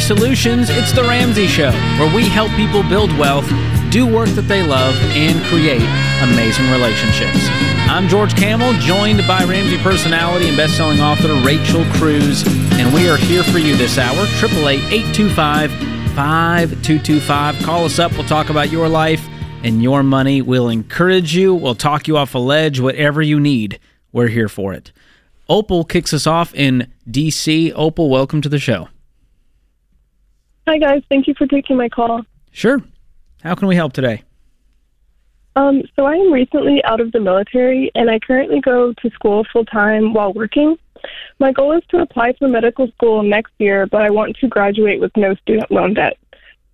Solutions, it's The Ramsey Show, where we help people build wealth, do work that they love, and create amazing relationships. I'm George Kamel, joined by Ramsey personality and best-selling author Rachel Cruz, and we are here for you this hour. 888-825-5225. Call us up. We'll talk about your life and your money. We'll encourage you. We'll talk you off a ledge. Whatever you need, we're here for it. Opal kicks us off in DC. Opal, welcome to the show. Hi, guys. Thank you for taking my call. Sure. How can we help today? Um, so, I am recently out of the military and I currently go to school full time while working. My goal is to apply for medical school next year, but I want to graduate with no student loan debt.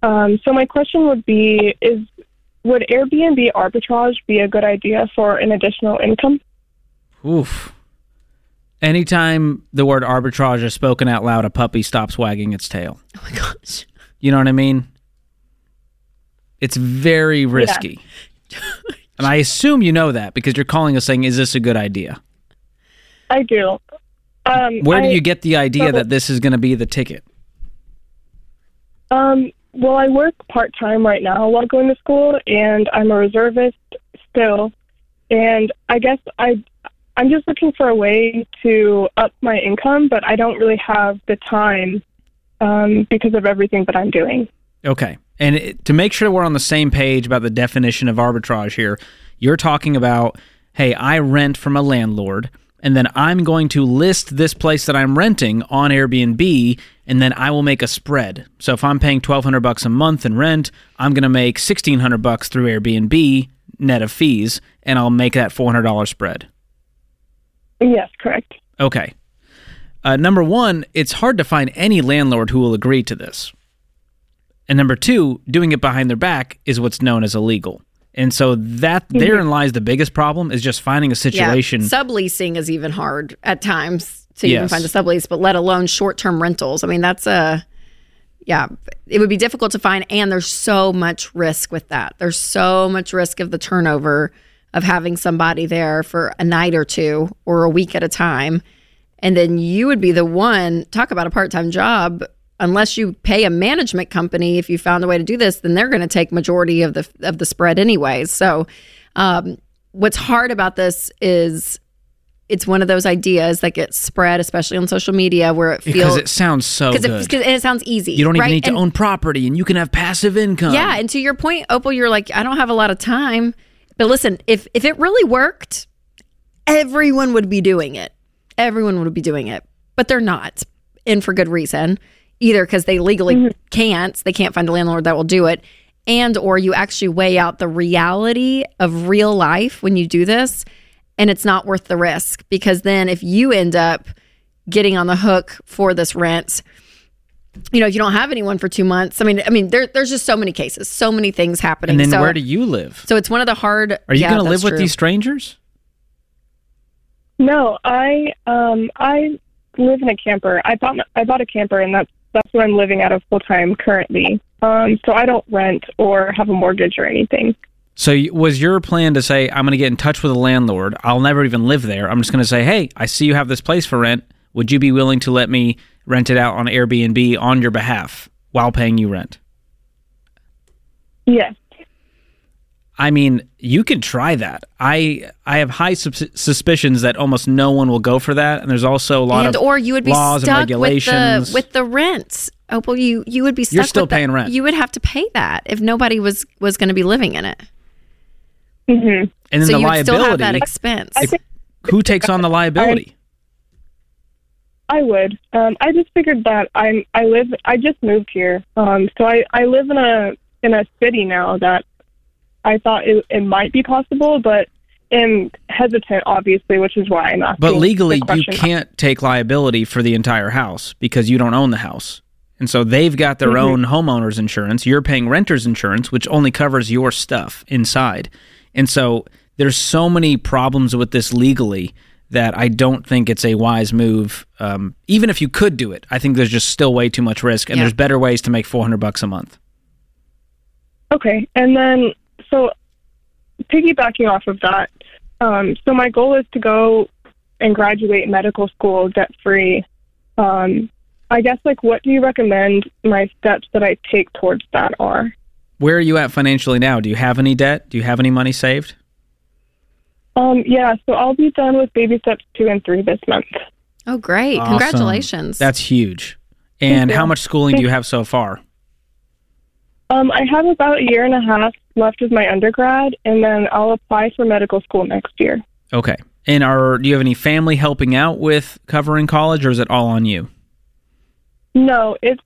Um, so, my question would be is would Airbnb arbitrage be a good idea for an additional income? Oof. Anytime the word arbitrage is spoken out loud, a puppy stops wagging its tail. Oh my gosh. You know what I mean? It's very risky. and I assume you know that because you're calling us saying, is this a good idea? I do. Um, Where do I- you get the idea so- that this is going to be the ticket? Um, well, I work part time right now while going to school, and I'm a reservist still. And I guess I, I'm just looking for a way to up my income, but I don't really have the time um, because of everything that I'm doing. Okay. And it, to make sure we're on the same page about the definition of arbitrage here, you're talking about, hey, I rent from a landlord, and then I'm going to list this place that I'm renting on Airbnb, and then I will make a spread. So if I'm paying 1200 bucks a month in rent, I'm going to make 1600 bucks through Airbnb net of fees, and I'll make that $400 spread. Yes, correct. Okay. Uh, number one, it's hard to find any landlord who will agree to this. And number two, doing it behind their back is what's known as illegal. And so that therein lies the biggest problem is just finding a situation. Yeah. Subleasing is even hard at times to even Yes. find a sublease, but let alone short term rentals. I mean, that's a, yeah, it would be difficult to find. And there's so much risk with that. There's so much risk of the turnover of having somebody there for a night or two or a week at a time. And then you would be the one, talk about a part time job. Unless you pay a management company, if you found a way to do this, then they're going to take majority of the of the spread anyways. So, um, what's hard about this is it's one of those ideas that gets spread, especially on social media, where it feels because it sounds so because good. it, 'cause- and it sounds easy. you don't even right? need to And- own property and you can have passive income. Yeah, and to your point, Opal, you're like, I don't have a lot of time. But listen, if if it really worked, everyone would be doing it. Everyone would be doing it, but they're not, and for good reason. Either because they legally mm-hmm. can't, they can't find a landlord that will do it, and or you actually weigh out the reality of real life when you do this, and it's not worth the risk because then if you end up getting on the hook for this rent, you know, if you don't have anyone for two months, I mean, I mean, there, there's just so many cases, so many things happening. And then so, where do you live? so it's one of the hard. Are you yeah, going to live that's with true. these strangers? No, I um, I live in a camper. I bought I bought a camper, and that's that's what I'm living out of full time currently. Um, so I don't rent or have a mortgage or anything. So was your plan to say I'm going to get in touch with a landlord? I'll never even live there. I'm just going to say, "Hey, I see you have this place for rent. Would you be willing to let me rent it out on Airbnb on your behalf while paying you rent?" Yes. I mean, you can try that. I I have high sus- suspicions that almost no one will go for that, and there's also a lot and of or you would be laws and stuck with regulations. the with the rent. Opal, you you would be stuck. You're still with that. paying rent. You would have to pay that if nobody was was going to be living in it. Mm-hmm. and then so the you would still have that expense. I think Who takes on the liability? I would. Um, I just figured that I'm. I live. I just moved here. Um, so I I live in a in a city now that I thought it, it might be possible, but am hesitant, obviously, which is why I'm asking. But legally, you can't take liability for the entire house because you don't own the house. And so they've got their own homeowner's insurance. You're paying renter's insurance, which only covers your stuff inside. And so there's so many problems with this legally that I don't think it's a wise move. Um, even if you could do it, I think there's just still way too much risk, and Yeah. there's better ways to make 400 bucks a month. Okay, and then so piggybacking off of that, um, so my goal is to go and graduate medical school debt free. Um, I guess like what do you recommend my steps that I take towards that are? Where are you at financially now? Do you have any debt? Do you have any money saved? Um, yeah, so I'll be done with baby steps two and three this month. Oh, great. Awesome. Congratulations. That's huge. And how much schooling do you have so far? Um, I have about a year and a half left of my undergrad, and then I'll apply for medical school next year. Okay. And are do you have any family helping out with covering college, or is it all on you? No, it's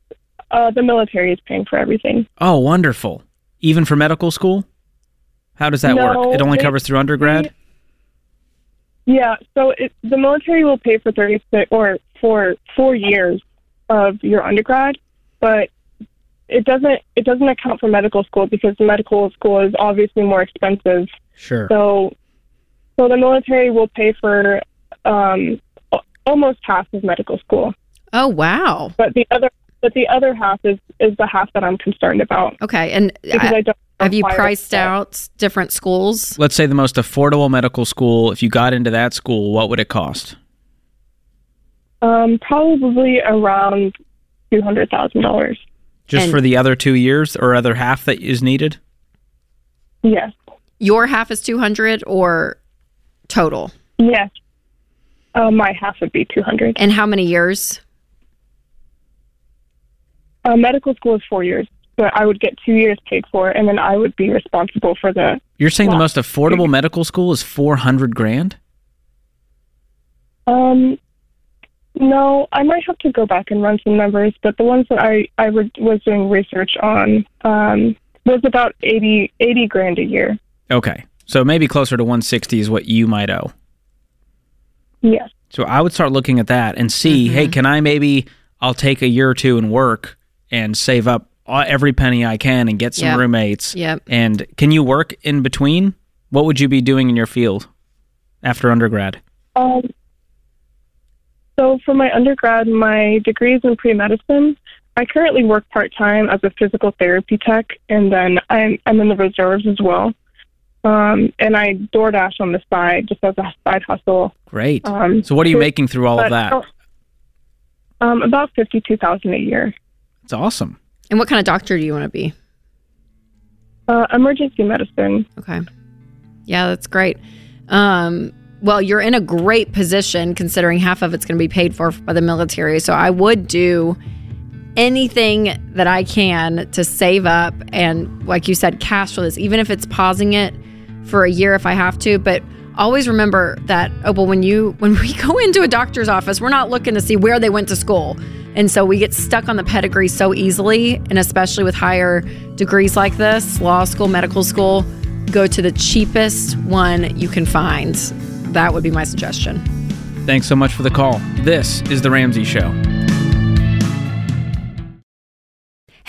uh, the military is paying for everything. Oh, wonderful. Even for medical school? How does that No, work? It only they- covers through undergrad? Yeah, so it, the military will pay for thirty six or for four years of your undergrad, but it doesn't it doesn't account for medical school because medical school is obviously more expensive. Sure. So, so the military will pay for um, a- almost half of medical school, oh, wow. but the other but the other half is is the half that I'm concerned about Okay. And because I- I don't. Have you priced that. out different schools? Let's say the most affordable medical school, if you got into that school, what would it cost? Um, probably around two hundred thousand dollars. Just And- for the other two years or other half that is needed? Yes. Your half is 200 or total? Yes. Uh, my half would be 200. And how many years? Uh, medical school is four years, but I would get two years paid for, and then I would be responsible for the. You're saying the most affordable medical school is 400 grand? Um, no, I might have to go back and run some numbers, but the ones that I I would, was doing research on um, was about 80, 80 grand a year. Okay. So maybe closer to 160 is what you might owe. Yes. So I would start looking at that and see, hey, can I maybe I'll take a year or two and work and save up every penny I can and get some Yep. roommates. Yep. And can you work in between? What would you be doing in your field after undergrad? Um, so for my undergrad, my degree is in pre-medicine. I currently work part-time as a physical therapy tech, and then I'm, I'm in the reserves as well. Um, and I DoorDash on the side just as a side hustle. Great. Um, so what are you but- making through all of that? Um, about fifty-two thousand a year. It's awesome. And what kind of doctor do you want to be? Uh, emergency medicine. Okay. Yeah, that's great. Um, well, you're in a great position considering half of it's going to be paid for by the military. So I would do anything that I can to save up and, like you said, cash for this, even if it's pausing it for a year if I have to. But always remember that, oh, well, when you when we go into a doctor's office, we're not looking to see where they went to school. And so we get stuck on the pedigree so easily, and especially with higher degrees like this, law school, medical school, go to the cheapest one you can find. That would be my suggestion. Thanks so much for the call. This is The Ramsey Show.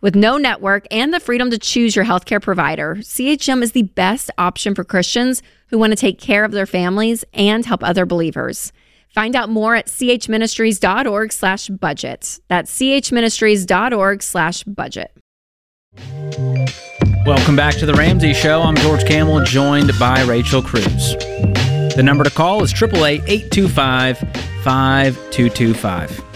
With no network and the freedom to choose your healthcare provider, CHM is the best option for Christians who want to take care of their families and help other believers. Find out more at chministries.org slash budget. That's chministries.org slash budget. Welcome back to The Ramsey Show. I'm George Kamel, joined by Rachel Cruz. The number to call is 888 825 5225.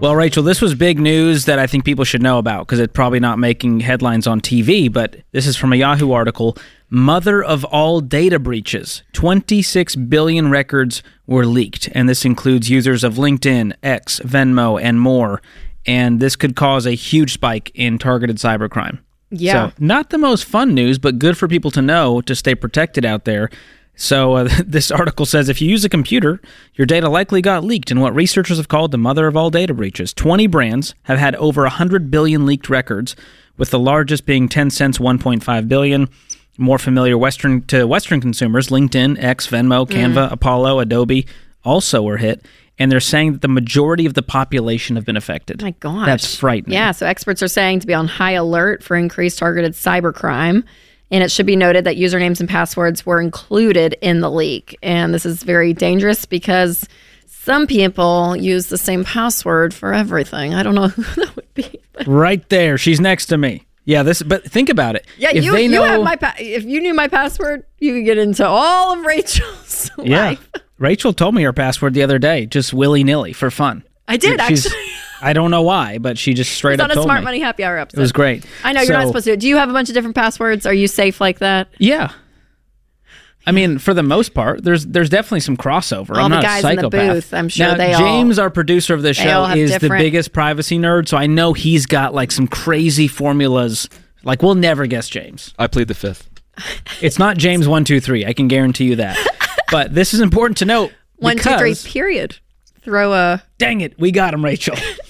Well, Rachel, this was big news that I think people should know about because it's probably not making headlines on TV, but this is from a Yahoo article. Mother of all data breaches 26 billion records were leaked, and this includes users of LinkedIn, X, Venmo, and more. And this could cause a huge spike in targeted cybercrime. Yeah. So, not the most fun news, but good for people to know to stay protected out there. So, uh, this article says if you use a computer, your data likely got leaked in what researchers have called the mother of all data breaches. 20 brands have had over 100 billion leaked records, with the largest being Tencent, 1.5 billion. More familiar Western to Western consumers, LinkedIn, X, Venmo, Canva, Apollo, Adobe also were hit. and they're saying that the majority of the population have been affected. My gosh. That's frightening. Yeah, so experts are saying to be on high alert for increased targeted cybercrime. And it should be noted that usernames and passwords were included in the leak. And this is very dangerous because some people use the same password for everything. I don't know who that would be. but- Right there, she's next to me. Yeah, this. But think about it. Yeah, if you, they you have my pa- if you knew my password, you could get into all of Rachel's Yeah, life. Rachel told me her password the other day, just willy nilly for fun. I did She's- actually. I don't know why, but she just straight It's up on a told Smart me. Money Happy Hour episode. It was great. I know you're not supposed to. Do you have a bunch of different passwords? Are you safe like that? Yeah. I mean, for the most part, there's there's definitely some crossover. All I'm the guys a in the booth, I'm sure now, they all- James, our producer of the show, have is the biggest privacy nerd, so I know he's got like some crazy formulas. Like we'll never guess James. I plead the fifth. It's not James one two three. I can guarantee you that. but this is important to note. One, two, three. because- Period. Throw a. Dang it, we got him, Rachel.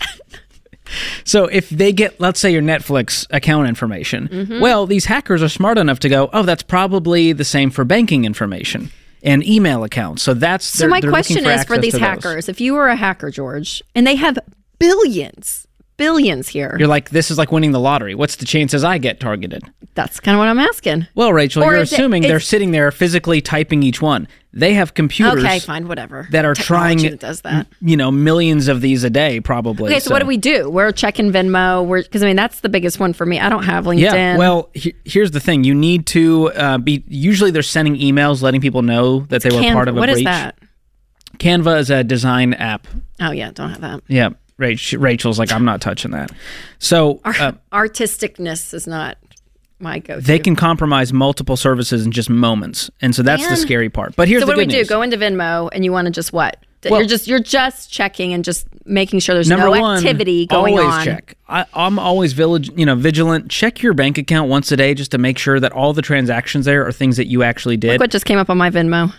so if they get, let's say, your Netflix account information, Mm-hmm. well, these hackers are smart enough to go, oh, that's probably the same for banking information and email accounts. So that's So my question is for these to those. hackers: if you were a hacker, George, and they have billions, billions here, You're like, this is like winning the lottery. What's the chances I get targeted? that's kind of what I'm asking. Well, Rachel, Or you're is it- assuming they're sitting there physically typing each one. They have computers Okay, fine, whatever. that are Technology trying, that does that. you know, millions of these a day, probably. Okay, so, what do we do? We're checking Venmo. We're because I mean that's the biggest one for me. I don't have LinkedIn. Yeah. Well, he- here's the thing: you need to uh, be. Usually, they're sending emails letting people know that they were Canva. part of a What is breach. that? Canva is a design app. Oh yeah, don't have that. Yeah. Rach, Rachel's like, I'm not touching that. So uh, Artisticness is not my go-to. they can compromise multiple services in just moments, and so that's the scary part. But here's So what do we good do? news. Go into Venmo and you want to just what? Well- you're just you're just checking and just making sure there's no one, activity going always on. Always check. I, I'm always village, you know, vigilant. Check your bank account once a day just to make sure that all the transactions there are things that you actually did. Look what just came up on my Venmo.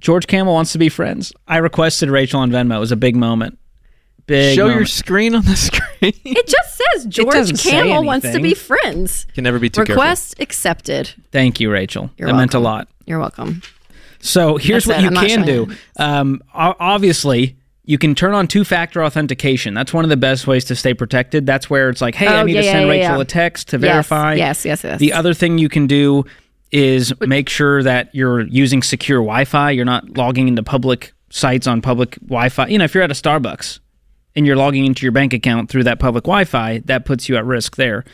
George Kamel wants to be friends. I requested Rachel on Venmo. It was a big moment. Big Show your screen on the screen. It just says George doesn't say Kamel wants to be friends. Can never be too Request accepted. Thank you, Rachel. You're that meant a lot. You're welcome. So here's That's what it. you I'm can do. Um, obviously, you can turn on two-factor authentication. That's one of the best ways to stay protected. That's where it's like, hey, I Oh, need yeah, to send yeah, Rachel yeah. a text to Yes, verify. yes, yes, yes. The other thing you can do is make sure that you're using secure Wi-Fi. You're not logging into public sites on public Wi-Fi. You know, if you're at a Starbucks and you're logging into your bank account through that public Wi-Fi, that puts you at risk there.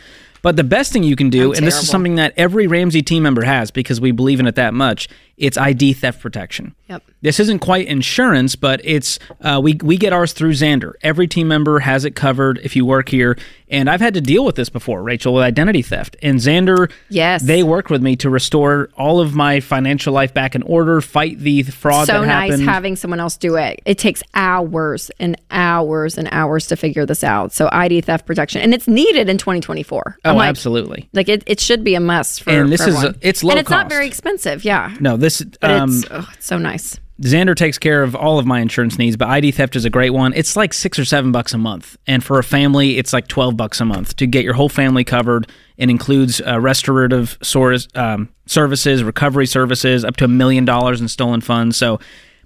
But the best thing you can do, I'm and this is something that every Ramsey team member has because we believe in it that much, it's ID theft protection. Yep. This isn't quite insurance, but it's uh, we we get ours through Zander. Every team member has it covered if you work here, and I've had to deal with this before, Rachel, with identity theft. And Zander, Yes. they work with me to restore all of my financial life back in order, fight the fraud so nice having someone else do it. It takes hours and hours and hours to figure this out. So ID theft protection, and it's needed in 2024. oh, like, absolutely. Like it, it should be a must for. And this is a- it's low and it's not very expensive. Yeah, No, this but um, it's, oh, it's so nice. Zander takes care of all of my insurance needs, but ID theft is a great one. It's like six or seven bucks a month, and for a family, it's like twelve bucks a month to get your whole family covered. It includes uh, restorative source, um, services, recovery services, up to a million dollars in stolen funds. So.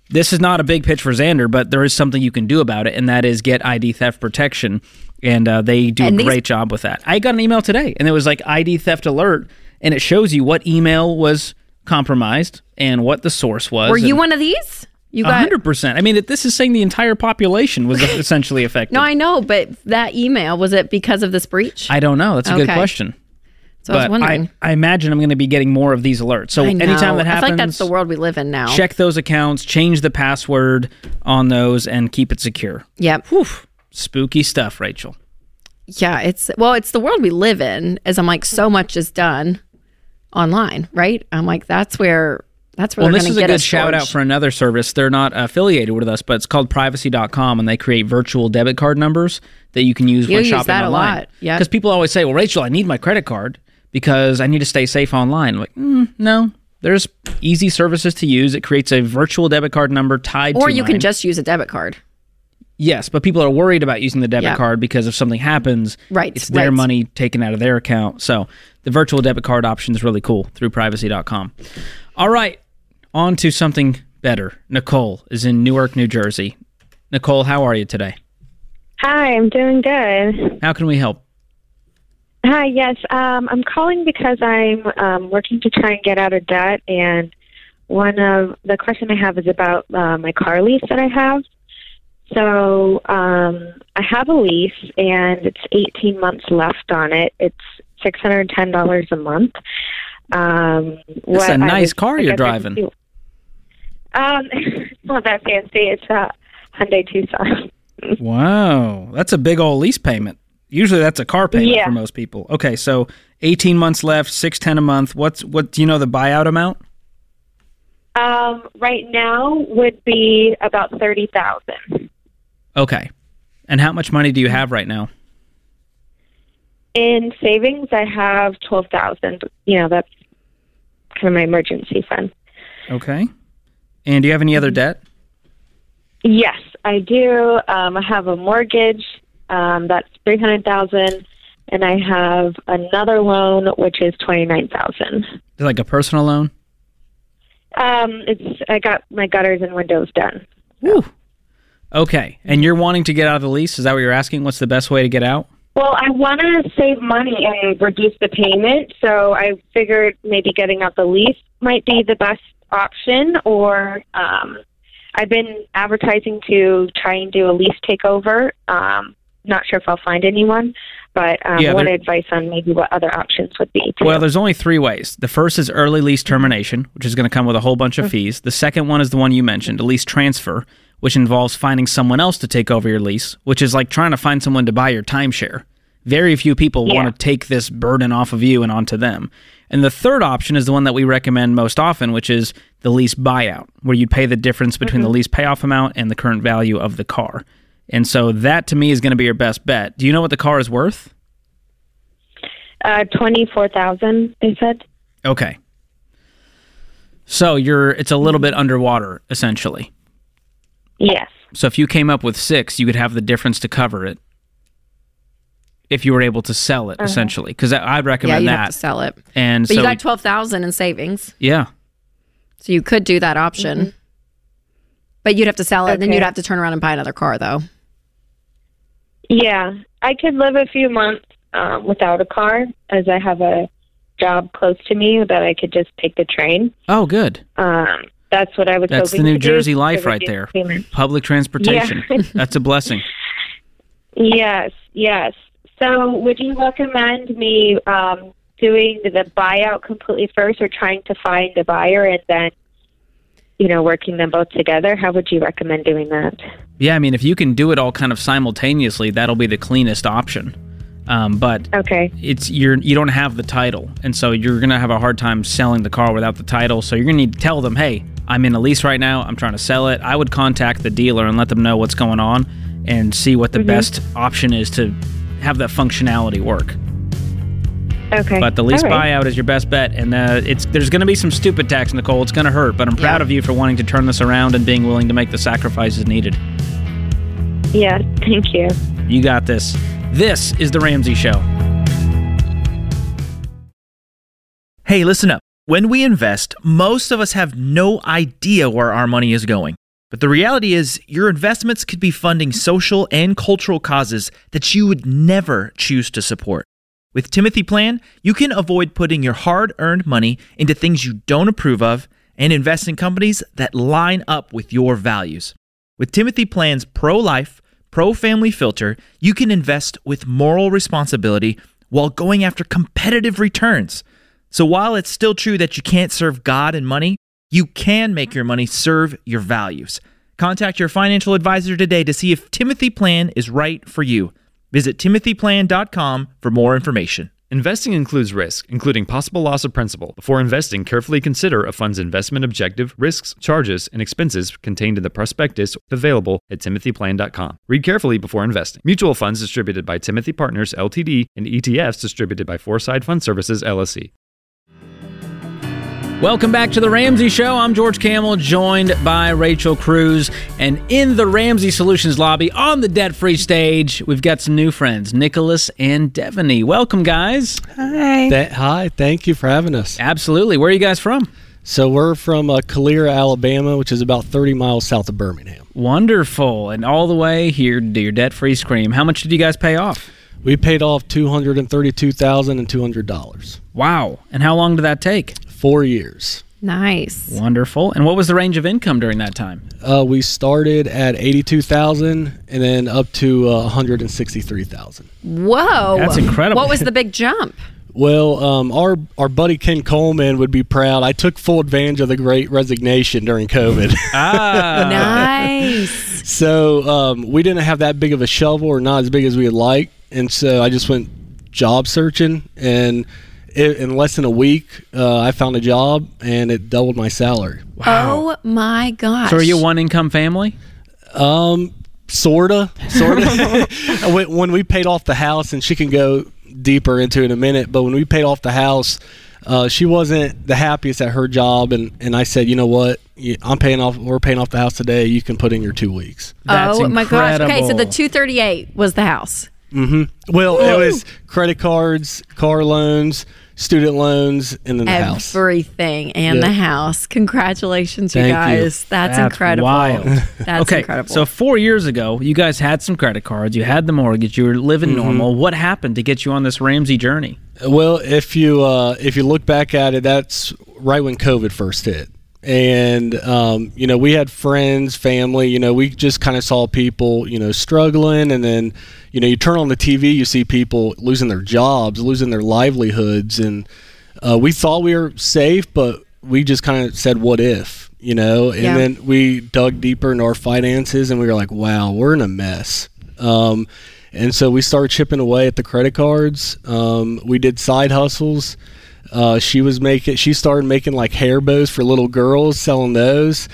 This is not a big pitch for Zander, but there is something you can do about it, and that is get ID theft protection. And uh, they do And a these- great job with that. I got an email today, and it was like ID theft alert, and it shows you what email was compromised and what the source was. Were you one of these? You got hundred percent. I mean, it- this is saying the entire population was essentially affected. no, I know, but that email was it because of this breach? I don't know. That's a good Okay. question. so I was But wondering. I, I imagine I'm going to be getting more of these alerts. So I know. anytime that I happens, feel like that's the world we live in now. check those accounts, change the password on those, and keep it secure. Yep. Whew. Spooky stuff, Rachel. Yeah, it's well, it's the world we live in. As I'm like, so much is done online, right? I'm like, that's where that's where Well, this is a good shout out for another service. They're not affiliated with us, but it's called privacy.com and they create virtual debit card numbers that you can use You when use shopping that a lot, yeah. Because people always say, well, Rachel, I need my credit card because I need to stay safe online. I'm like, mm, no, there's easy services to use. It creates a virtual debit card number tied or to you mine. can just use a debit card. Yes, but people are worried about using the debit Yeah. card because if something happens, Right, it's their right. money taken out of their account. So the virtual debit card option is really cool through privacy.com. All right, on to something better. Nicole is in Newark, New Jersey. Nicole, how are you today? Hi, I'm doing good. How can we help? Hi, yes, um, I'm calling because I'm um, working to try and get out of debt, and one of the question I have is about uh, my car lease that I have. So um, I have a lease, and it's 18 months left on it. It's $610 a month. Um, That's a nice was- car you're guess I could driving. Um, it's not that fancy. It's a Hyundai Tucson. Wow, that's a big old lease payment. Usually that's a car payment Yeah. for most people. Okay, so 18 months left, 610 a month. What's what do you know the buyout amount? Um, right now would be about thirty thousand. Okay. And how much money do you have right now? In savings, I have twelve thousand. You know, that's kind of my emergency fund. Okay. And do you have any other debt? Yes, I do. Um, I have a mortgage. Um, that's three hundred thousand, and I have another loan which is twenty nine thousand. Like a personal loan? Um, it's I got my gutters and windows done. Woo. Okay. And you're wanting to get out of the lease? Is that what you're asking? What's the best way to get out? Well, I want to save money and reduce the payment, so I figured maybe getting out the lease might be the best option. Or um, I've been advertising to try and do a lease takeover. Um, not sure if I'll find anyone, but um, Yeah, I want advice on maybe what other options would be. Too. Well, there's only three ways. The first is early lease termination, which is going to come with a whole bunch of fees. The second one is the one you mentioned, a lease transfer, which involves finding someone else to take over your lease, which is like trying to find someone to buy your timeshare. Very few people Yeah. want to take this burden off of you and onto them. And the third option is the one that we recommend most often, which is the lease buyout, where you'd pay the difference between the lease payoff amount and the current value of the car. And so that to me is going to be your best bet. Do you know what the car is worth? uh, twenty four thousand. They said. Okay. So you're it's a little bit underwater essentially. Yes. So if you came up with 6, you could have the difference to cover it. If you were able to sell it essentially cuz I'd Yeah, recommend you that. have to sell it. and But so you got twelve thousand in savings, yeah. so you could do that option. But you'd have to sell it, and then you'd have to turn around and buy another car, though. Yeah, I could live a few months um, without a car, as I have a job close to me that I could just take the train. Oh, good. Um, that's what I was That's the New Jersey life right there. payment. Public transportation. Yeah. That's a blessing. Yes, yes. So, would you recommend me um, doing the buyout completely first, or trying to find a buyer and then, you know, working them both together? How would you recommend doing that? Yeah, I mean if you can do it all kind of simultaneously, that'll be the cleanest option. Um, but Okay. it's you're you don't have the title, and so you're gonna have a hard time selling the car without the title. So you're gonna need to tell them, hey, I'm in a lease right now. I'm trying to sell it. I would contact the dealer and let them know what's going on, and see what the best option is to have that functionality work. Okay. But the lease All right. buyout is your best bet, and uh, it's there's going to be some stupid tax, Nicole. It's going to hurt, but I'm proud Yeah. of you for wanting to turn this around and being willing to make the sacrifices needed. Yeah, thank you. You got this. This is the Ramsey Show. Hey, listen up. When we invest, most of us have no idea where our money is going. But the reality is, your investments could be funding social and cultural causes that you would never choose to support. With Timothy Plan, you can avoid putting your hard earned money into things you don't approve of and invest in companies that line up with your values. With Timothy Plan's pro life, pro family filter, you can invest with moral responsibility while going after competitive returns. So while it's still true that you can't serve God and money, you can make your money serve your values. Contact your financial advisor today to see if Timothy Plan is right for you. Visit timothyplan.com for more information. Investing includes risk, including possible loss of principal. Before investing, carefully consider a fund's investment objective, risks, charges, and expenses contained in the prospectus available at timothyplan.com. Read carefully before investing. Mutual funds distributed by Timothy Partners Ltd. and ETFs distributed by Foreside Fund Services LLC. Welcome back to the Ramsey Show. I'm George Kamel, joined by Rachel Cruz. And in the Ramsey Solutions lobby on the debt free stage, we've got some new friends, Nicholas and Devaney. Welcome, guys. Hi. hi. Thank you for having us. Absolutely. Where are you guys from? So we're from uh, Calera, Alabama, which is about 30 miles south of Birmingham. Wonderful. And all the way here to your debt free scream. How much did you guys pay off? We paid off two hundred and thirty-two thousand and two hundred dollars. Wow. And how long did that take? Four years. Nice. Wonderful. And what was the range of income during that time? Uh, we started at eighty-two thousand and then up to uh, one hundred and sixty-three thousand. Whoa. That's incredible. What was the big jump? Well, um, our our buddy Ken Coleman would be proud. I took full advantage of the Great Resignation during COVID. Ah. nice. So um, we didn't have that big of a shovel, or not as big as we would like, and so I just went job searching, and it, in less than a week, uh, I found a job, and it doubled my salary. Oh my gosh. So are you a one income family? Um, sorta, sorta. when when we paid off the house, and she can go deeper into it in a minute, but when we paid off the house. Uh, she wasn't the happiest at her job, and, and I said, you know what, I'm paying off. We're paying off the house today. You can put in your two weeks. That's oh my gosh. Okay, so the 238 was the house. Mm-hmm. Well, it was credit cards, car loans, student loans, and then the house. Everything and Yeah. the house. Congratulations, you Thank you. guys. That's, That's incredible. wild. That's okay, incredible. so four years ago, you guys had some credit cards, you had the mortgage, you were living Mm-hmm. normal. What happened to get you on this Ramsey journey? Well, if you uh, if you look back at it, that's right when COVID first hit, and um, you know we had friends, family. You know, we just kind of saw people, you know, struggling, and then you know you turn on the TV, you see people losing their jobs, losing their livelihoods, and uh, we thought we were safe, but we just kind of said, "What if?" You know, and Yeah. then we dug deeper into our finances, and we were like, "Wow, we're in a mess." Um, and so we started chipping away at the credit cards. Um, we did side hustles. Uh, she was making. She started making like hair bows for little girls, selling those.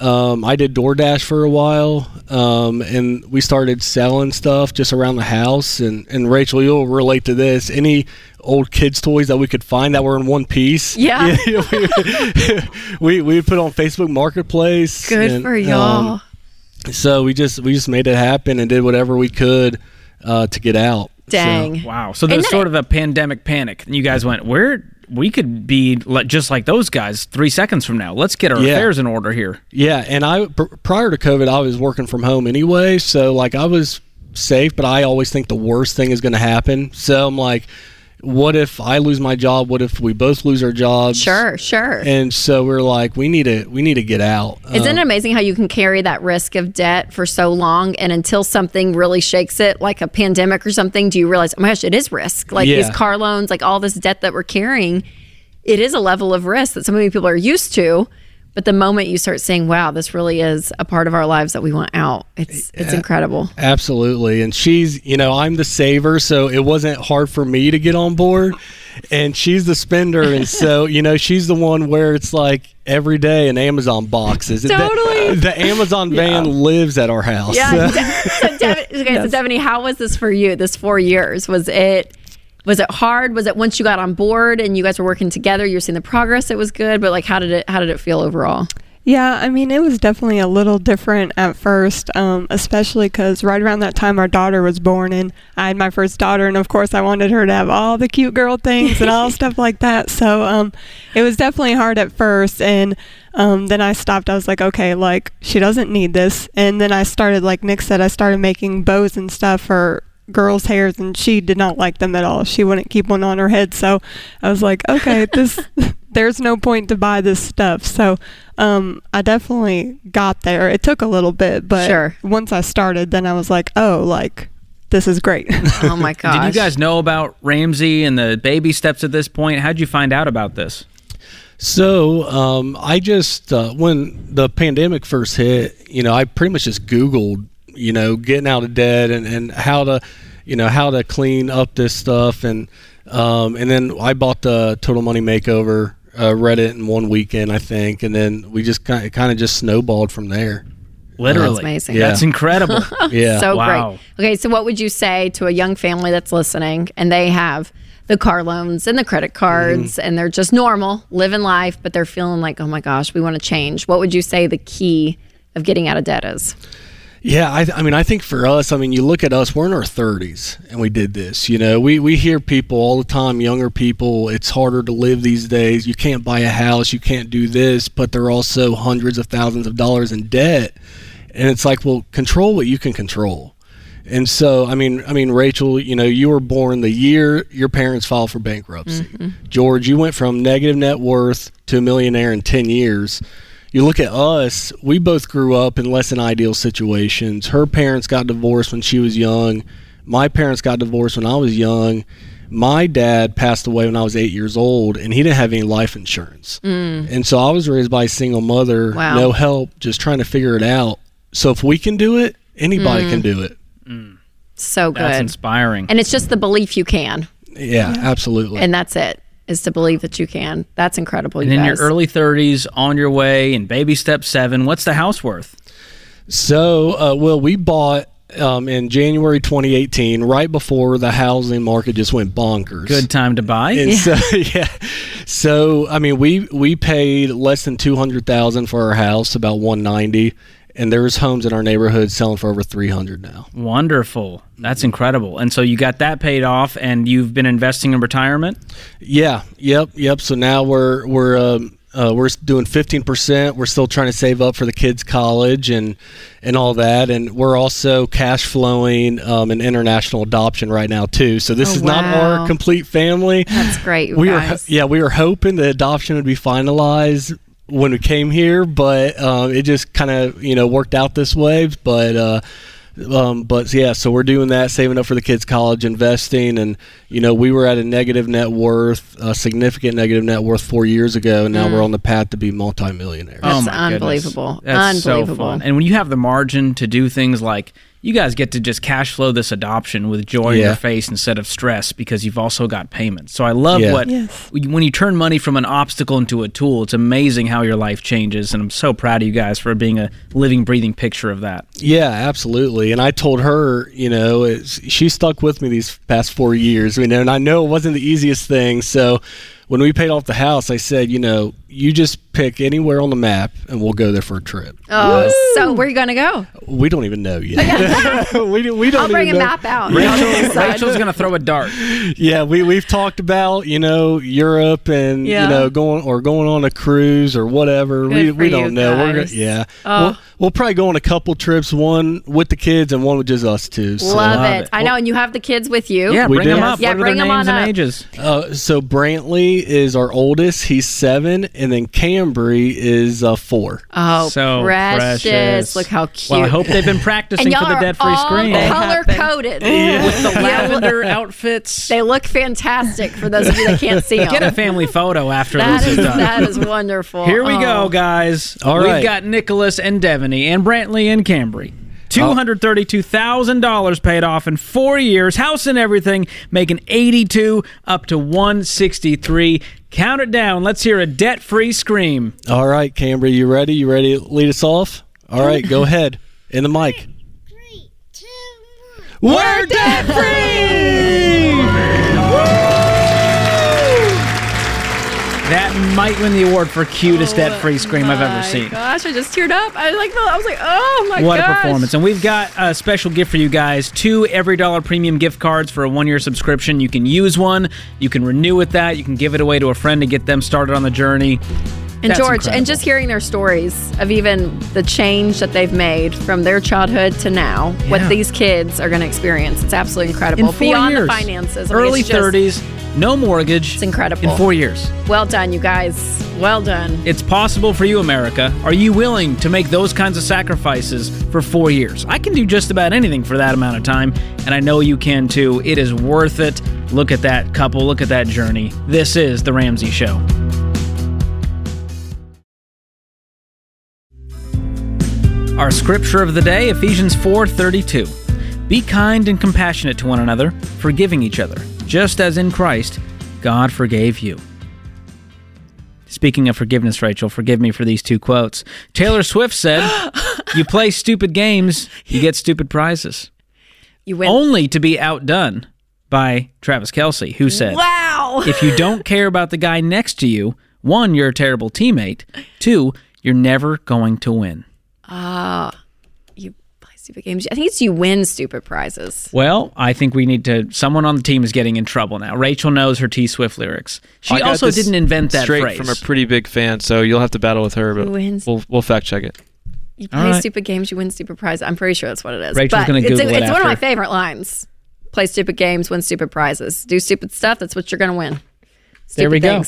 Um, I did DoorDash for a while, um, and we started selling stuff just around the house. And, and Rachel, you'll relate to this. Any old kids' toys that we could find that were in one piece, Yeah. we we would put on Facebook Marketplace. Good and, for y'all. um, so we just we just made it happen and did whatever we could uh, to get out. So- Dang. Wow. So there And was sort of a pandemic panic. And you guys went, where we could be just like those guys three seconds from now. Let's get our Yeah. affairs in order here. Yeah, and I pr- prior to COVID, I was working from home anyway, so like I was safe, but I always think the worst thing is going to happen. So I'm like, what if I lose my job? What if we both lose our jobs? Sure, sure. And so we're like, we need to we need to get out. Isn't Um, it amazing how you can carry that risk of debt for so long and until something really shakes it, like a pandemic or something, do you realize, oh my gosh, it is risk? Like these car loans, like all this debt that we're carrying, it is a level of risk that so many people are used to. But the moment you start saying, wow, this really is a part of our lives that we want out, it's it's incredible. Absolutely. And she's, you know, I'm the saver, so it wasn't hard for me to get on board. And she's the spender. And so, you know, she's the one where it's like every day an Amazon box is. Totally. The, the Amazon van lives at our house. Yeah. So, Devin, okay, so Devaney, how was this for you? This four years was it? Was it hard? Was it once you got on board and you guys were working together? You were seeing the progress. It was good, but like, how did it? How did it feel overall? Yeah, I mean, it was definitely a little different at first, um, especially because right around that time our daughter was born, and I had my first daughter, and of course I wanted her to have all the cute girl things and all stuff like that. So um, it was definitely hard at first, and um, then I stopped. I was like, okay, like she doesn't need this, and then I started, like Nick said, I started making bows and stuff for girls' hairs, and she did not like them at all. She wouldn't keep one on her head, so I was like, okay, this. There's no point to buy this stuff. So um, I definitely got there. It took a little bit, but Sure. once I started, then I was like, oh, like this is great. Oh my gosh! Did you guys know about Ramsey and the baby steps at this point? How'd you find out about this? So um, I just uh, when the pandemic first hit, you know, I pretty much just Googled, you know, getting out of debt and, and how to, you know, how to clean up this stuff, and um, and then I bought the Total Money Makeover, uh, read it in one weekend, I think, and then we just kind of, kind of just snowballed from there. Literally. That's amazing. Yeah. That's incredible. Yeah. so Wow. great. Okay, so what would you say to a young family that's listening and they have the car loans and the credit cards Mm-hmm. and they're just normal, living life, but they're feeling like, oh my gosh, we want to change. What would you say the key of getting out of debt is? Yeah, I, I mean, I think for us, I mean, you look at us, we're in our 30s and we did this. You know, we, we hear people all the time, younger people, it's harder to live these days. You can't buy a house, you can't do this, but they're also hundreds of thousands of dollars in debt. And it's like, well, control what you can control. And so, I mean, I mean, Rachel, you know, you were born the year your parents filed for bankruptcy. Mm-hmm. George, you went from negative net worth to a millionaire in 10 years you look at us, we both grew up in less than ideal situations. Her parents got divorced when she was young. My parents got divorced when I was young. My dad passed away when I was eight years old, and he didn't have any life insurance. Mm. And so I was raised by a single mother, Wow. no help, just trying to figure it out. So if we can do it, anybody mm. can do it. Mm. So That's good. inspiring. And it's just the belief you can. Yeah, absolutely. And that's it. Is to believe that you can. That's incredible. And you in your early 30s, on your way, in baby step seven, what's the house worth? So, uh, well, we bought um, in January 2018, right before the housing market just went bonkers. Good time to buy. And so yeah, so I mean we we paid less than two hundred thousand for our house, about one ninety, and there's homes in our neighborhood selling for over three hundred now. Wonderful. That's incredible. And so you got that paid off, and you've been investing in retirement. Yeah, yep, yep. So now we're we're um, uh, we're doing fifteen percent. We're still trying to save up for the kids' college and and all that, and we're also cash flowing um, an international adoption right now too. So this Oh, is not our complete family. That's great, you we were guys. yeah we were hoping the adoption would be finalized when we came here but um, it just kind of you know worked out this way but uh um, but yeah, so we're doing that, saving up for the kids' college, investing, and you know we were at a negative net worth, a significant negative net worth four years ago, and now we're on the path to be multimillionaires. That's oh my goodness. unbelievable. That's Unbelievable. so fun. And when you have the margin to do things like you guys get to just cash flow this adoption with joy in your face instead of stress because you've also got payments. So I love Yeah. what Yes. when you turn money from an obstacle into a tool. It's amazing how your life changes, and I'm so proud of you guys for being a living, breathing picture of that. Yeah, absolutely. And I told her, you know, it's, she stuck with me these past four years, you know, and I know it wasn't the easiest thing. So when we paid off the house, I said, you know, you just pick anywhere on the map and we'll go there for a trip. Oh, so where are you going to go? We don't even know yet. we, don't- we don't I'll bring a know. map out. Rachel, Rachel's gonna throw a dart. Yeah, we we've talked about you know Europe and Yeah. you know going or going on a cruise or whatever. we Good for we don't you know. We're gonna, yeah. Oh. We'll, we'll probably go on a couple trips, one with the kids and one with just us two. So, Love, Love it. it. I know, and you have the kids with you. Yeah, We bring did. them up. Yeah, what are bring their them names on and up. ages? uh, so Brantley is our oldest. He's seven, and then Cambry is uh, four. Oh, So precious. precious. Look how cute. Well, I hope they've been practicing for the are debt free all screen. color coded. With the lavender outfits. They look fantastic for those of you that can't see them. Get a family photo after that this is is done. that is wonderful. Here we Oh. go, guys. All right. We've got Nicholas and Devaney and Brantley and Cambry. Two hundred thirty-two thousand dollars paid off in four years, house and everything, making eighty-two up to one sixty-three. Count it down. Let's hear a debt-free scream. All right, Cambry, you ready? You ready to lead us off? All right, go ahead. In the mic. Three, two, one. We're debt free. That might win the award for cutest oh debt-free scream I've ever seen. Gosh, I just teared up. I like. I was like, oh my god. What gosh. a performance. And we've got a special gift for you guys two EveryDollar Premium gift cards for a one year subscription. You can use one, you can renew with that, you can give it away to a friend to get them started on the journey. And That's George, incredible. and just hearing their stories of even the change that they've made from their childhood to now, what these kids are going to experience, it's absolutely incredible. in four Beyond years. the finances, I mean, early 30s, no mortgage. It's incredible. In four years. Well done, you guys. Well done. It's possible for you, America. Are you willing to make those kinds of sacrifices for four years? I can do just about anything for that amount of time, and I know you can too. It is worth it. Look at that couple, look at that journey. This is The Ramsey Show. Our scripture of the day, Ephesians 4:32. Be kind and compassionate to one another, forgiving each other, just as in Christ God forgave you. Speaking of forgiveness, Rachel, forgive me for these two quotes. Taylor Swift said, "You play stupid games, you get stupid prizes." You win. Only to be outdone by Travis Kelce, who said, wow. if you don't care about the guy next to you, one, you're a terrible teammate. Two, you're never going to win. Ah, you play stupid games. I think it's you win stupid prizes. Well, I think we need to. Someone on the team is getting in trouble now. Rachel knows her T Swift lyrics. She I also didn't invent that straight phrase. from a pretty big fan, so you'll have to battle with her, but Who wins? we'll we'll fact check it. You play right. stupid games, you win stupid prizes. I'm pretty sure that's what it is. Rachel's but gonna it's, Google it it's one of my favorite lines. Play stupid games, win stupid prizes. Do stupid stuff. That's what you're going to win. Stupid There we go.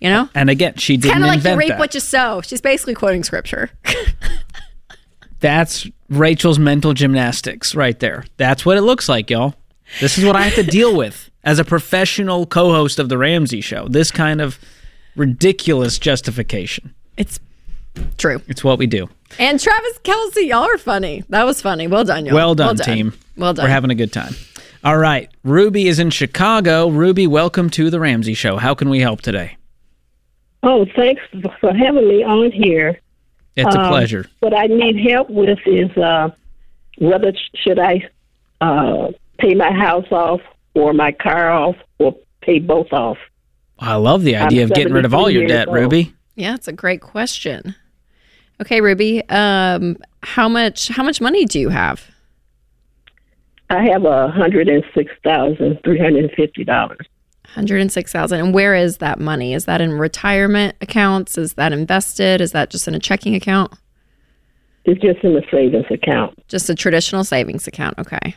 You know, and again, she didn't kind of like you reap that. what you sow. She's basically quoting scripture. That's Rachel's mental gymnastics right there. That's what it looks like, y'all. This is what I have to deal with as a professional co-host of the Ramsey show. This kind of ridiculous justification. It's true. It's what we do. And Travis Kelce, y'all are funny. That was funny. Well done, y'all. Well done, team. Well done. We're having a good time. All right. Ruby is in Chicago. Ruby, welcome to the Ramsey show. How can we help today? Oh, thanks for having me on here. It's a Um, pleasure. What I need help with is uh, whether sh- should I uh, pay my house off or my car off or pay both off. I love the idea I'm of getting rid of all your debt, old. Ruby. Yeah, it's a great question. Okay, Ruby, um, how much how much money do you have? I have a hundred and six thousand three hundred and fifty dollars. 106,000. And where is that money? Is that in retirement accounts? Is that invested? Is that just in a checking account? It's just in the savings account. Just a traditional savings account. Okay.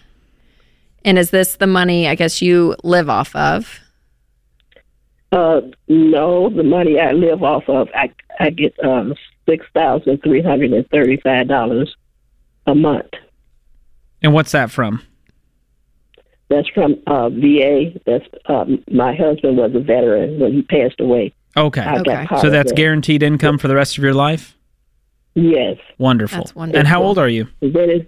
And is this the money I guess you live off of? Uh, no, the money I live off of, I I get um six thousand three hundred and thirty five dollars a month. And what's that from? That's from uh, VA. That's um, my husband was a veteran when he passed away. Okay. I got So that's guaranteed income for the rest of your life? Yes. Wonderful. That's wonderful. And how old are you? Then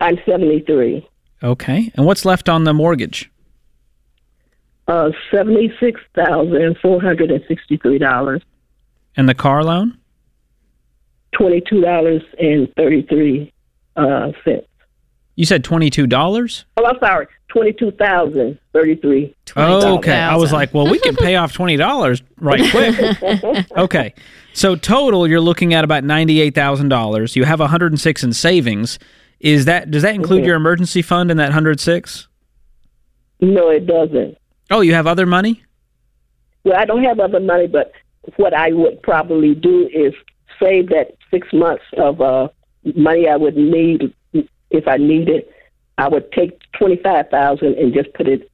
I'm seventy three. Okay. And what's left on the mortgage? Uh, seventy six thousand four hundred and sixty three dollars. And the car loan? Twenty two dollars and thirty three uh, cents. You said $22? Oh, I'm sorry. Twenty two thousand thirty three. Oh, okay. I was like, well, we can pay off $20 right quick. okay. So total you're looking at about $98,000. You have 106 in savings. Is that does that include Mhm. your emergency fund in that 106? No, it doesn't. Oh, you have other money? Well, I don't have other money, but what I would probably do is save that six months of uh, money I would need if I need it. I would take twenty five thousand and just put it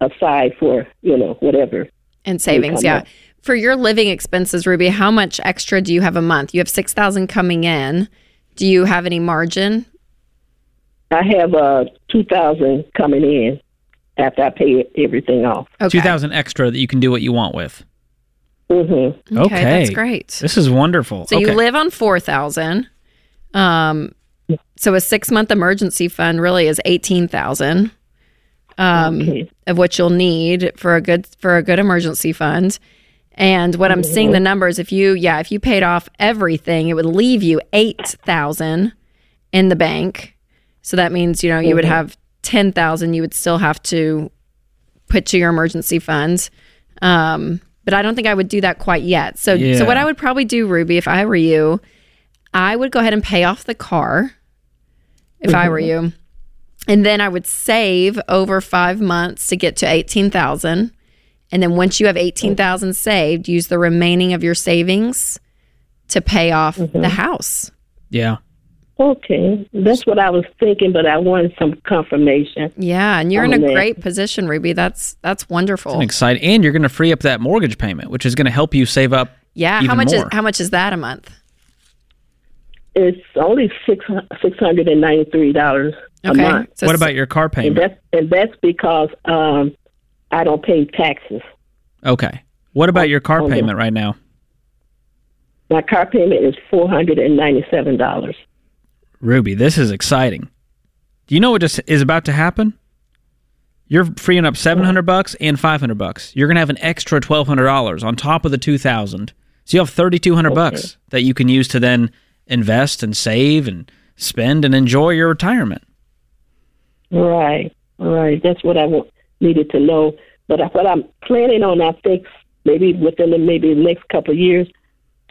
aside for you know whatever. And savings, yeah. up. For your living expenses, Ruby, how much extra do you have a month? You have 6,000 coming in. Do you have any margin? I have uh two thousand coming in after I pay everything off. Okay. 2000 extra that you can do what you want with. Mm-hmm. Okay, that's great. This is wonderful. So okay. you live on 4,000. Um so a 6-month emergency fund really is 18,000. Um of what you'll need for a good for a good emergency fund. And what I'm seeing the numbers if you yeah, if you paid off everything, it would leave you 8,000 in the bank. So that means, you know, you would have 10,000 you would still have to put to your emergency fund. Um, but I don't think I would do that quite yet. So, Yeah. so what I would probably do, Ruby, if I were you, I would go ahead and pay off the car. If I were Mhm. you, and then I would save over five months to get to eighteen thousand, and then once you have eighteen thousand saved, use the remaining of your savings to pay off the house. Yeah. Okay, that's what I was thinking, but I wanted some confirmation. Yeah, and you're in a that. great position, Ruby. That's that's wonderful. Exciting. And you're going to free up that mortgage payment, which is going to help you save up Yeah, even how much more. is how much is that a month? It's only six six hundred and ninety three dollars a month. so what about your car And payment? that's and that's because um, I don't pay taxes. Okay. What about your car payment right now? My car payment is four hundred and ninety seven dollars. Ruby, this is exciting. Do you know what just is about to happen? You're freeing up 700 bucks and 500 bucks. You're going to have an extra $1200 on top of the 2000. So you have 3200 bucks that you can use to then invest and save and spend and enjoy your retirement. Right, right. That's what I needed to know. But I- what I'm planning on, I think, maybe within the maybe the next couple of years,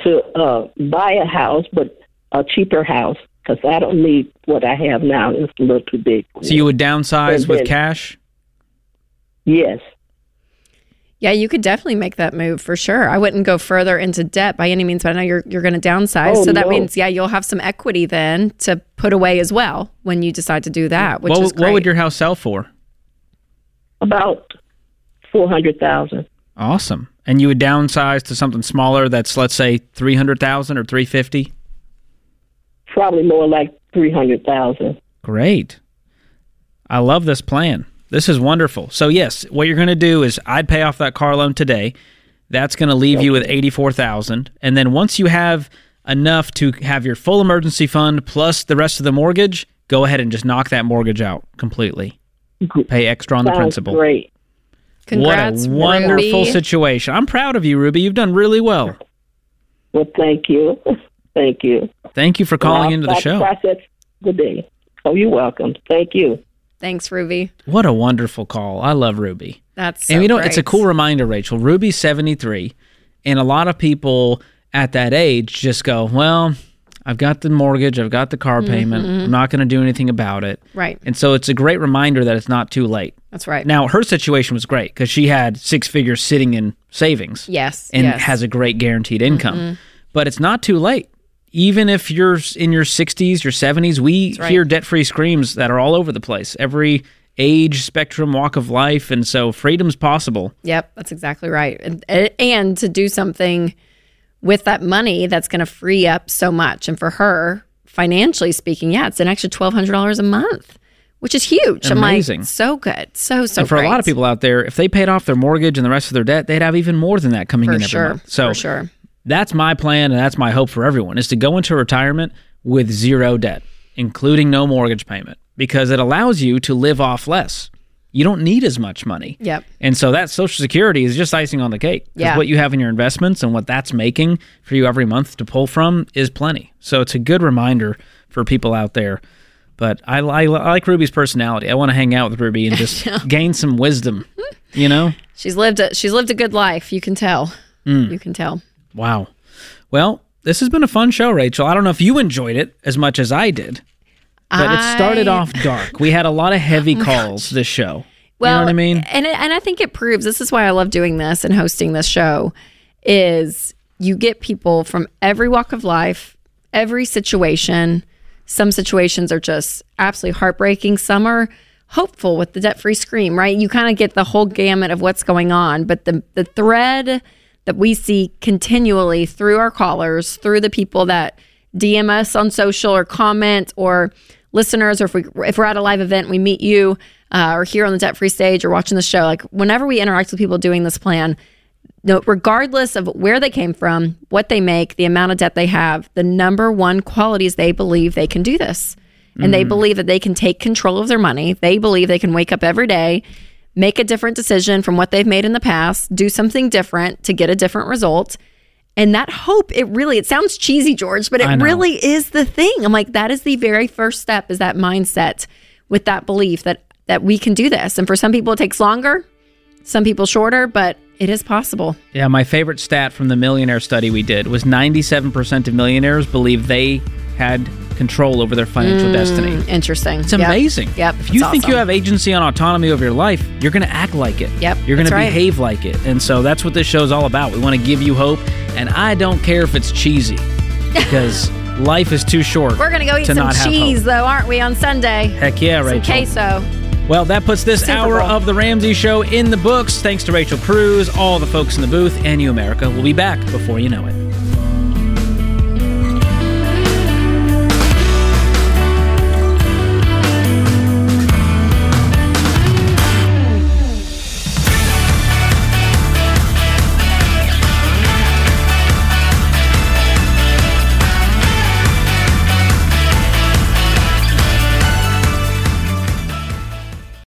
to uh, buy a house, but a cheaper house, because I don't need what I have now. It's a little too big. So you would downsize And with cash? Yes. Yeah, you could definitely make that move for sure. I wouldn't go further into debt by any means, but I know you're you're going to downsize. Oh, so that no. means yeah, you'll have some equity then to put away as well when you decide to do that, which what, is great. what would your house sell for? About four hundred thousand. Awesome. And you would downsize to something smaller that's let's say 300,000 or 350? Probably more like three hundred thousand. Great. I love this plan. This is wonderful. So yes, what you're going to do is I'd pay off that car loan today. That's going to leave you with 84,000 and then once you have enough to have your full emergency fund plus the rest of the mortgage, go ahead and just knock that mortgage out completely. Pay extra on the Sounds principal. Great. Congrats, what a wonderful Ruby. situation. I'm proud of you, Ruby. You've done really well. Well, thank you. thank you. Thank you for calling I'll into the start show. Process the day. Oh, you're welcome. Thank you. Thanks, Ruby. What a wonderful call. I love Ruby. That's so and you know, it's a cool reminder, Rachel. Ruby's 73, and a lot of people at that age just go, Well, I've got the mortgage, I've got the car payment, Mhm. I'm not going to do anything about it. Right. And so it's a great reminder that it's not too late. That's right. Now, her situation was great because she had six figures sitting in savings. Yes, And yes. has a great guaranteed income. Mhm. But it's not too late. Even if you're in your 60s, your 70s, we right. hear debt free screams that are all over the place. Every age, spectrum, walk of life. And so freedom's possible. Yep, that's exactly right. And and to do something with that money that's going to free up so much. And for her, financially speaking, yeah, it's an extra twelve hundred dollars a month, which is huge. Amazing. I'm like, so good, so so. and for a lot of people out there, if they paid off their mortgage and the rest of their debt, they'd have even more than that coming For in every sure, month. So for sure. That's my plan and that's my hope for everyone is to go into retirement with zero debt, including no mortgage payment, because it allows you to live off less. You don't need as much money. Yep. And so that Social Security is just icing on the cake. Yeah. What you have in your investments and what that's making for you every month to pull from is plenty. So it's a good reminder for people out there. But I, I, I like Ruby's personality. I want to hang out with Ruby and just gain some wisdom. You know? She's lived a she's lived a good life. You can tell. Mm. You can tell. Wow. Well, this has been a fun show, Rachel. I don't know if you enjoyed it as much as I did, but it started Oh off dark. We had a lot of heavy oh calls this show. Well, you know what I mean? And it- and I think it proves this is why I love doing this and hosting this show is you get people from every walk of life, every situation. Some situations are just absolutely heartbreaking. Some are hopeful with the debt-free scream, right? You kind of get the whole gamut of what's going on, but the the thread that we see continually through our callers, through the people that DM us on social or comment or listeners, or if we if we're at a live event, we meet you, uh, or here on the debt free stage or watching the show. Like whenever we interact with people doing this plan, no, regardless of where they came from, what they make, the amount of debt they have, the number one quality is they believe they can do this. And they Mhm. believe that they can take control of their money. They believe they can wake up every day, make a different decision from what they've made in the past, do something different to get a different result. And that hope, it really, it sounds cheesy, George, but it really is the thing. I'm like, that is the very first step is that mindset with that belief that that we can do this. And for some people it takes longer, some people shorter, but it is possible. Yeah, my favorite stat from the millionaire study we did was 97% of millionaires believe they had control over their financial Mm, destiny. Interesting. It's amazing. Yep. If you think you have agency and autonomy over your life, you're going to act like it. Yep, You're going to that's right. behave like it. And so that's what this show's all about. We want to give you hope. And I don't care if it's cheesy because life is too short. We're gonna go eat to some cheese though, aren't we, on Sunday? Heck yeah, some Rachel. queso. Well, that puts this Super hour Bowl. of The Ramsey Show in the books. Thanks to Rachel Cruz, all the folks in the booth, and you, America. We'll be back before you know it.